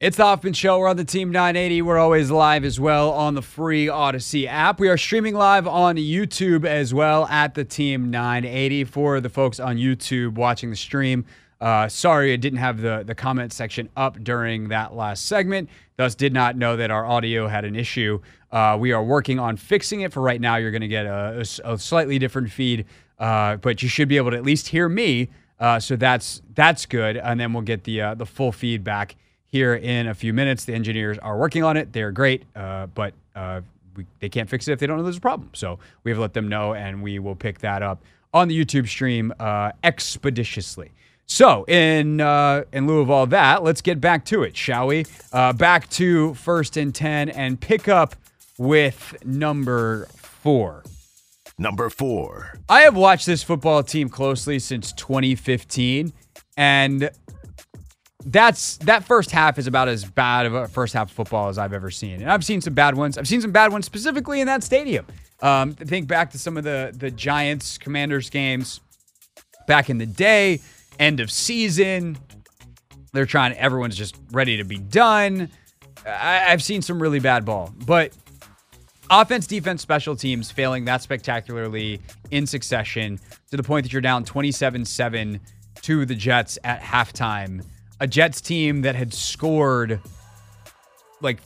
It's the Hoffman Show. We're on the Team 980. We're always live as well on the free Audacy app. We are streaming live on YouTube as well at the Team 980 for the folks on YouTube watching the stream. Uh, sorry, I didn't have the, the comment section up during that last segment, thus, did not know that our audio had an issue. Uh, we are working on fixing it. For right now, you're going to get a, a, a, slightly different feed, uh, but you should be able to at least hear me. Uh, so that's that's good, and then we'll get the uh, the full feedback here in a few minutes. The engineers are working on it. They're great, uh, but uh, we, they can't fix it if they don't know there's a problem. So we have to let them know, and we will pick that up on the YouTube stream uh, expeditiously. So, in uh, in lieu of all that, let's get back to it, shall we? Uh, back to first and ten, and pick up with number four. Number four. I have watched this football team closely since 2015, and that's that first half is about as bad of a first half of football as I've ever seen. And I've seen some bad ones. I've seen some bad ones specifically in that stadium. Um, think back to some of the the Giants Commanders games back in the day, end of season. They're trying. Everyone's just ready to be done. I, I've seen some really bad ball, but offense, defense, special teams failing that spectacularly in succession to the point that you're down 27 7 to the Jets at halftime a Jets team that had scored like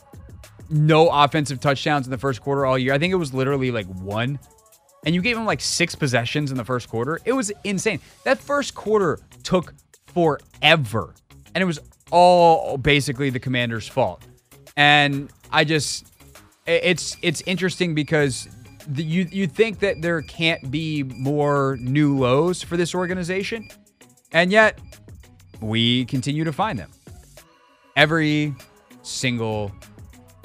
no offensive touchdowns in the first quarter all year. I think it was literally like one. And you gave them like six possessions in the first quarter. It was insane. That first quarter took forever. And it was all basically the commander's fault. And I just it's it's interesting because the, you you think that there can't be more new lows for this organization. And yet we continue to find them every single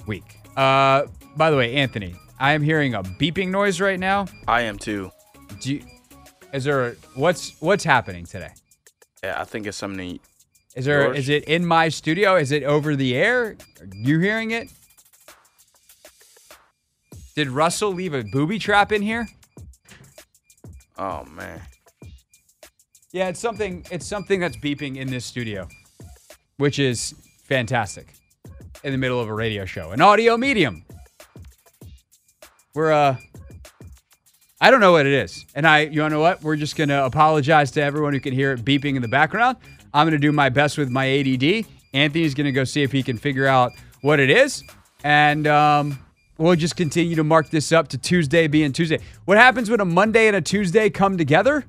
week. Uh, by the way, Anthony, I am hearing a beeping noise right now. I am too. Do you, is there what's what's happening today? Yeah, I think it's something. Is there yours? is it in my studio? Is it over the air? Are you hearing it? Did Russell leave a booby trap in here? Oh man. Yeah, it's something. It's something that's beeping in this studio, which is fantastic. In the middle of a radio show, an audio medium. We're uh, I don't know what it is, and I, you know what? We're just gonna apologize to everyone who can hear it beeping in the background. I'm gonna do my best with my ADD. Anthony's gonna go see if he can figure out what it is, and um, we'll just continue to mark this up to Tuesday being Tuesday. What happens when a Monday and a Tuesday come together?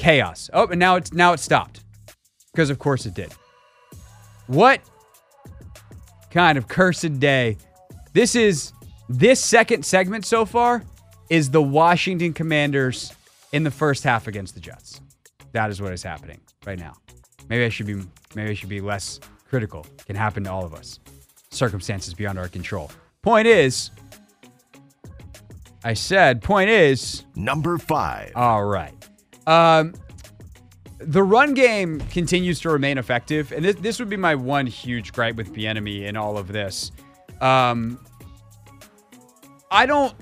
Chaos. Oh, and now it's now it stopped. Because of course it did. What kind of cursed day? This is this second segment so far is the Washington Commanders in the first half against the Jets. That is what is happening right now. Maybe I should be maybe I should be less critical. It can happen to all of us. Circumstances beyond our control. Point is, I said, point is number five. All right. Um, the run game continues to remain effective, and this, this would be my one huge gripe with Bieniemy in all of this. Um, I don't,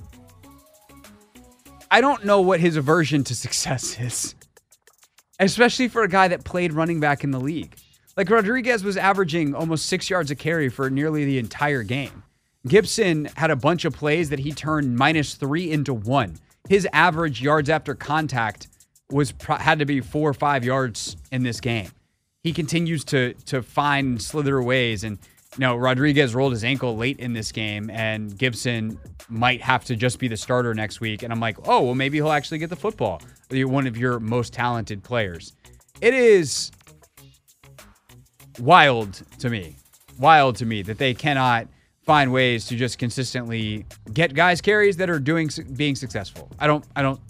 I don't know what his aversion to success is, especially for a guy that played running back in the league. Like Rodriguez was averaging almost six yards a carry for nearly the entire game. Gibson had a bunch of plays that he turned minus three into one. His average yards after contact was had to be four or five yards in this game. He continues to to find slither ways, and you know Rodriguez rolled his ankle late in this game, and Gibson might have to just be the starter next week. And I'm like, oh well, maybe he'll actually get the football. One of your most talented players. It is wild to me, wild to me that they cannot find ways to just consistently get guys carries that are doing being successful. I don't I don't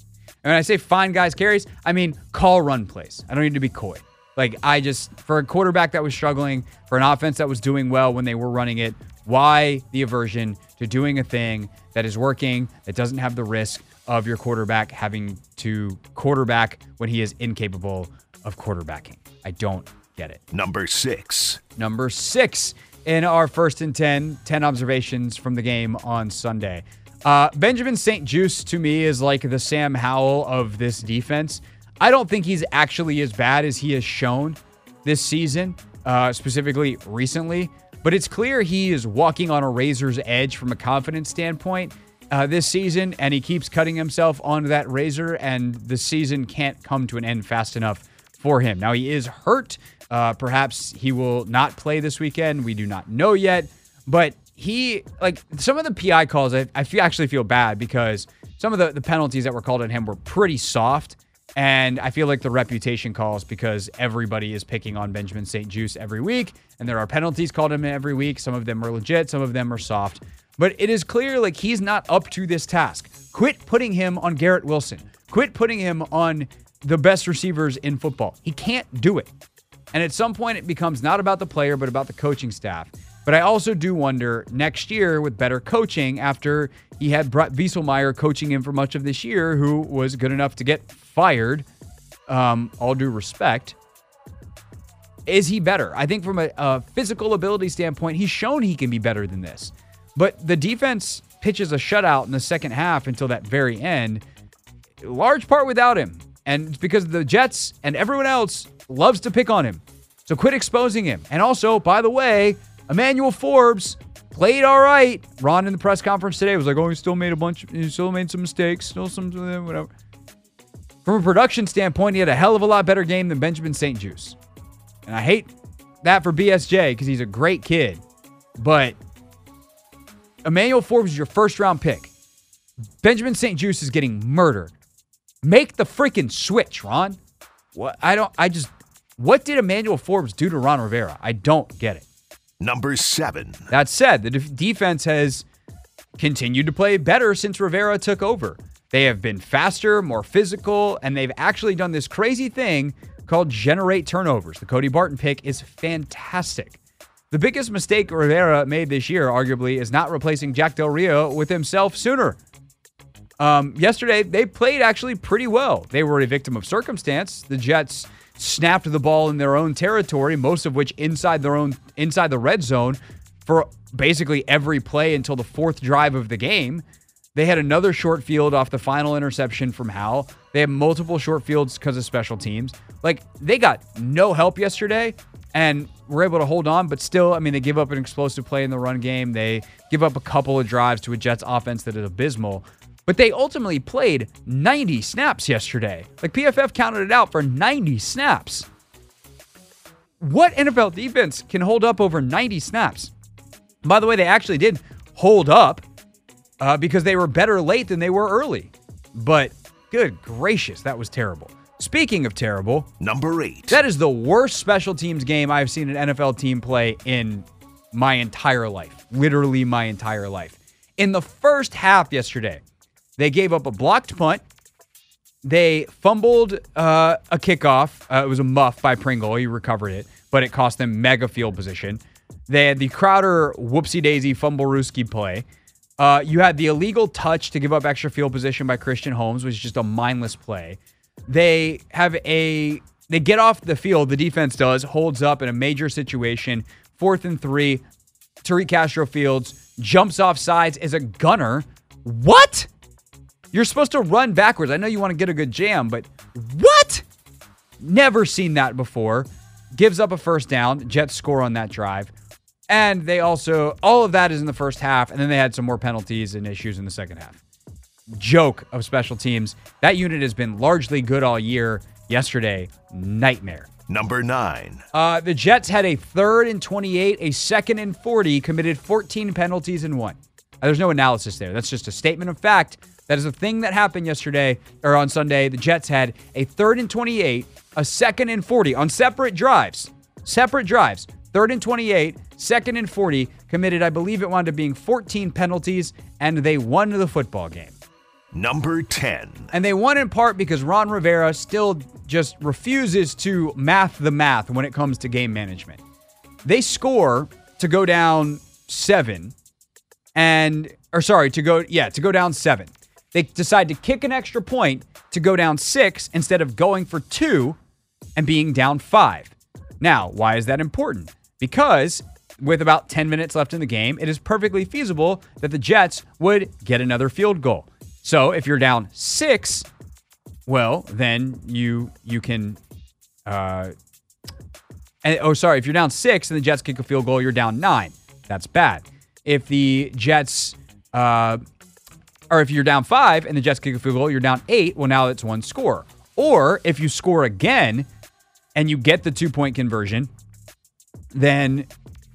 and when I say find guys carries, I mean call run plays. I don't need to be coy. Like I just for a quarterback that was struggling, for an offense that was doing well when they were running it, why the aversion to doing a thing that is working that doesn't have the risk of your quarterback having to quarterback when he is incapable of quarterbacking? I don't get it. Number 6. Number 6 in our first and 10, 10 observations from the game on Sunday. Uh, Benjamin St. Juste to me is like the Sam Howell of this defense. I don't think he's actually as bad as he has shown this season, uh, specifically recently. but it's clear he is walking on a razor's edge from a confidence standpoint uh, this season, and he keeps cutting himself onto that razor, and the season can't come to an end fast enough for him. Now, he is hurt. Uh, perhaps he will not play this weekend. We do not know yet, but he, like, some of the PI calls, I, I feel, actually feel bad because some of the, the penalties that were called on him were pretty soft. And I feel like the reputation calls because everybody is picking on Benjamin St. Juste every week, and there are penalties called him every week. Some of them are legit, some of them are soft. But it is clear like he's not up to this task. Quit putting him on Garrett Wilson. Quit putting him on the best receivers in football. He can't do it. And at some point, it becomes not about the player, but about the coaching staff. But I also do wonder next year with better coaching after he had Brett Vieselmeyer coaching him for much of this year, who was good enough to get fired, um, all due respect. Is he better? I think from a, a physical ability standpoint, he's shown he can be better than this. But the defense pitches a shutout in the second half until that very end, large part without him. And it's because the Jets and everyone else loves to pick on him. So quit exposing him. And also, by the way, Emmanuel Forbes played all right. Ron in the press conference today was like, "Oh, he still made a bunch. He still made some mistakes. Still some whatever." From a production standpoint, he had a hell of a lot better game than Benjamin St. Juste, and I hate that for BSJ because he's a great kid, but Emmanuel Forbes is your first round pick. Benjamin St. Juste is getting murdered. Make the freaking switch, Ron. What I don't. I just. What did Emmanuel Forbes do to Ron Rivera? I don't get it. Number seven. That said, the def- defense has continued to play better since Rivera took over. They have been faster, more physical, and they've actually done this crazy thing called generate turnovers. The Cody Barton pick is fantastic. The biggest mistake Rivera made this year, arguably, is not replacing Jack Del Rio with himself sooner. Um, yesterday, they played actually pretty well. They were a victim of circumstance. The Jets snapped the ball in their own territory, most of which inside their own inside the red zone for basically every play until the fourth drive of the game. They had another short field off the final interception from Howell. They had multiple short fields because of special teams. Like they got no help yesterday and were able to hold on, but still, I mean, they give up an explosive play in the run game. They give up a couple of drives to a Jets offense that is abysmal. But they ultimately played 90 snaps yesterday. Like PFF counted it out for 90 snaps. What NFL defense can hold up over 90 snaps? By the way, they actually did hold up uh, because they were better late than they were early. But good gracious, that was terrible. Speaking of terrible, Number eight. that is the worst special teams game I've seen an NFL team play in my entire life. Literally my entire life. In the first half yesterday, they gave up a blocked punt. They fumbled uh, a kickoff. Uh, it was a muff by Pringle. He recovered it, but it cost them mega field position. They had the Crowder whoopsie daisy fumble Ruski play. Uh, you had the illegal touch to give up extra field position by Christian Holmes, which is just a mindless play. They have a they get off the field. The defense does holds up in a major situation. Fourth and three. Tariq Castro Fields jumps off sides as a gunner. What? You're supposed to run backwards. I know you want to get a good jam, but what? Never seen that before. Gives up a first down. Jets score on that drive. And they also, all of that is in the first half. And then they had some more penalties and issues in the second half. Joke of special teams. That unit has been largely good all year. Yesterday, nightmare. Number nine. Uh, the Jets had a third and 28, a second and 40, committed 14 penalties and. Uh, There's no analysis there. That's just a statement of fact. That is a thing that happened yesterday or on Sunday. The Jets had a third and 28, a second and 40 on separate drives. Separate drives. Third and 28, second and 40, committed, I believe it wound up being 14 penalties, and they won the football game. Number 10. And they won in part because Ron Rivera still just refuses to math the math when it comes to game management. They score to go down seven, and, or sorry, to go, yeah, to go down seven. They decide to kick an extra point to go down six instead of going for two and being down five. Now, why is that important? Because with about 10 minutes left in the game, it is perfectly feasible that the Jets would get another field goal. So if you're down six, well, then you you can uh, and oh, sorry, if you're down six and the Jets kick a field goal, you're down nine. That's bad. If the Jets, uh, or if you're down five and the Jets kick a field goal, you're down eight. Well, now it's one score. Or if you score again and you get the two point conversion, then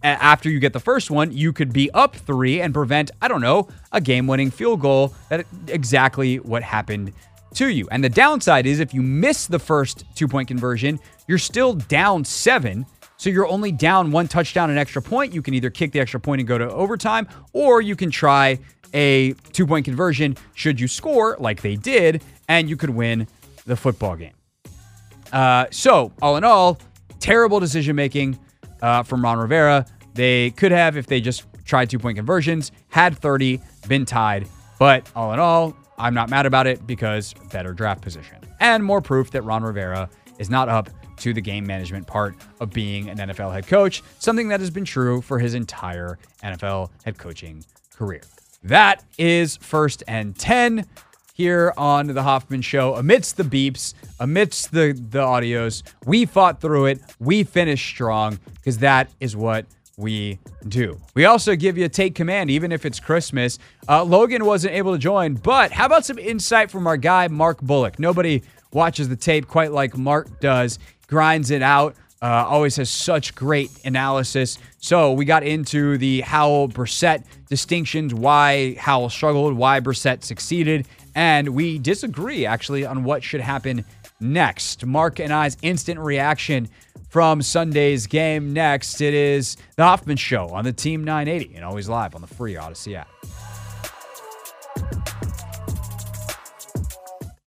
after you get the first one, you could be up three and prevent, I don't know, a game winning field goal. That exactly what happened to you. And the downside is if you miss the first two point conversion, you're still down seven. So you're only down one touchdown and extra point. You can either kick the extra point and go to overtime, or you can try a two point conversion should you score, like they did, and you could win the football game. Uh, so, all in all, terrible decision making uh, from Ron Rivera. They could have, if they just tried two point conversions, had 30, been tied. But all in all, I'm not mad about it because better draft position. And more proof that Ron Rivera is not up to the game management part of being an NFL head coach, something that has been true for his entire NFL head coaching career. That is first and 10 here on the Hoffman Show. Amidst the beeps, amidst the, the audios, we fought through it. We finished strong because that is what we do. We also give you a take command, even if it's Christmas. Uh, Logan wasn't able to join, but how about some insight from our guy, Mark Bullock? Nobody watches the tape quite like Mark does, grinds it out. Uh, always has such great analysis. So we got into the Howell Brissett distinctions, why Howell struggled, why Brissett succeeded, and we disagree actually on what should happen next. Mark and I's instant reaction from Sunday's game next. It is the Hoffman Show on the Team 980 and always live on the free Audacy app.